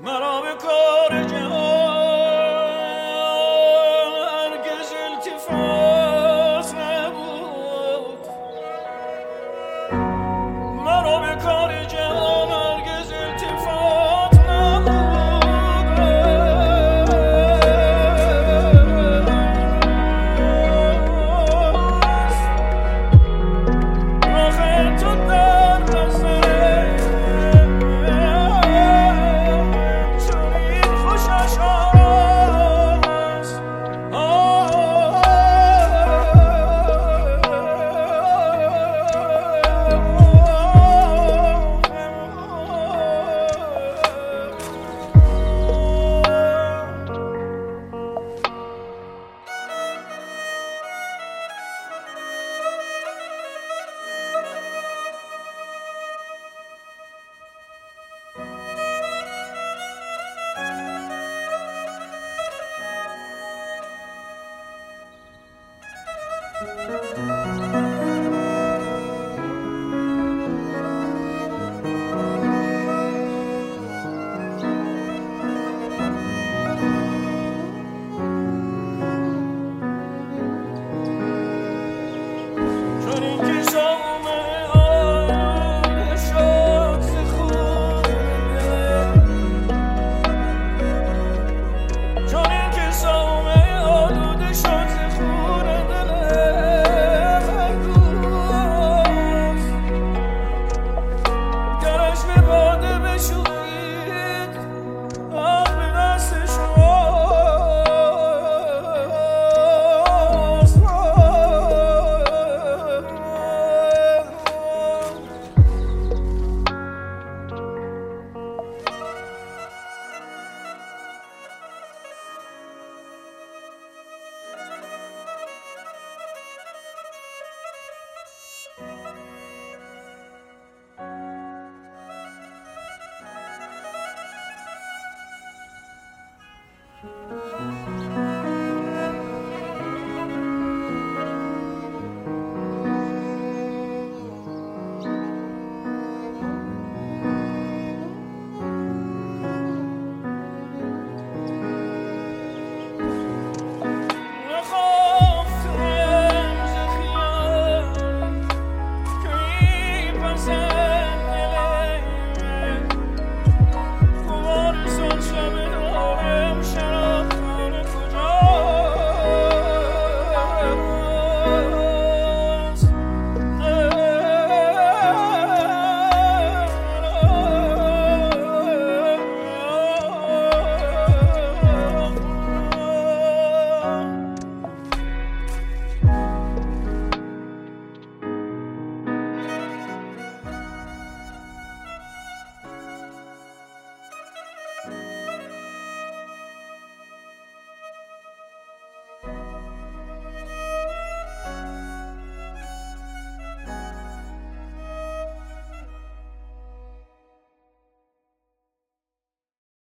مرا به کار جمع